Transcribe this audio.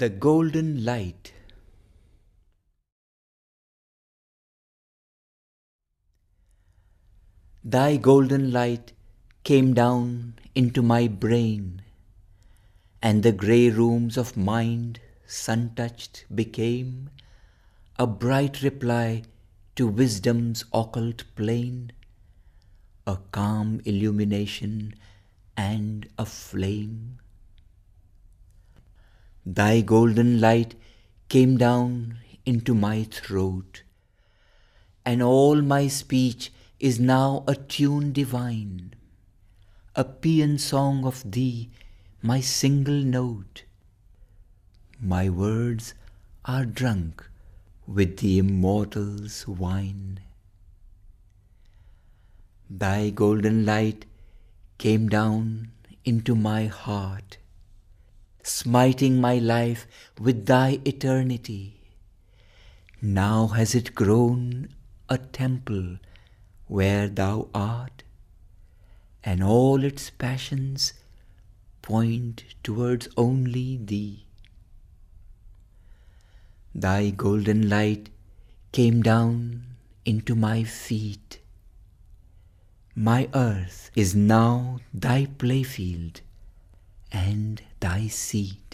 The Golden Light Thy golden light came down into my brain, and the grey rooms of mind, sun touched, became a bright reply to wisdom's occult plane, a calm illumination and a flame. Thy golden light came down into my throat, and all my speech is now a tune divine, a paean song of thee, my single note. My words are drunk with the immortal's wine. Thy golden light came down into my heart, smiting my life with thy eternity. Now has it grown a temple where thou art, and all its passions point towards only thee. Thy golden light came down into my feet. My earth is now thy playfield and thy seat.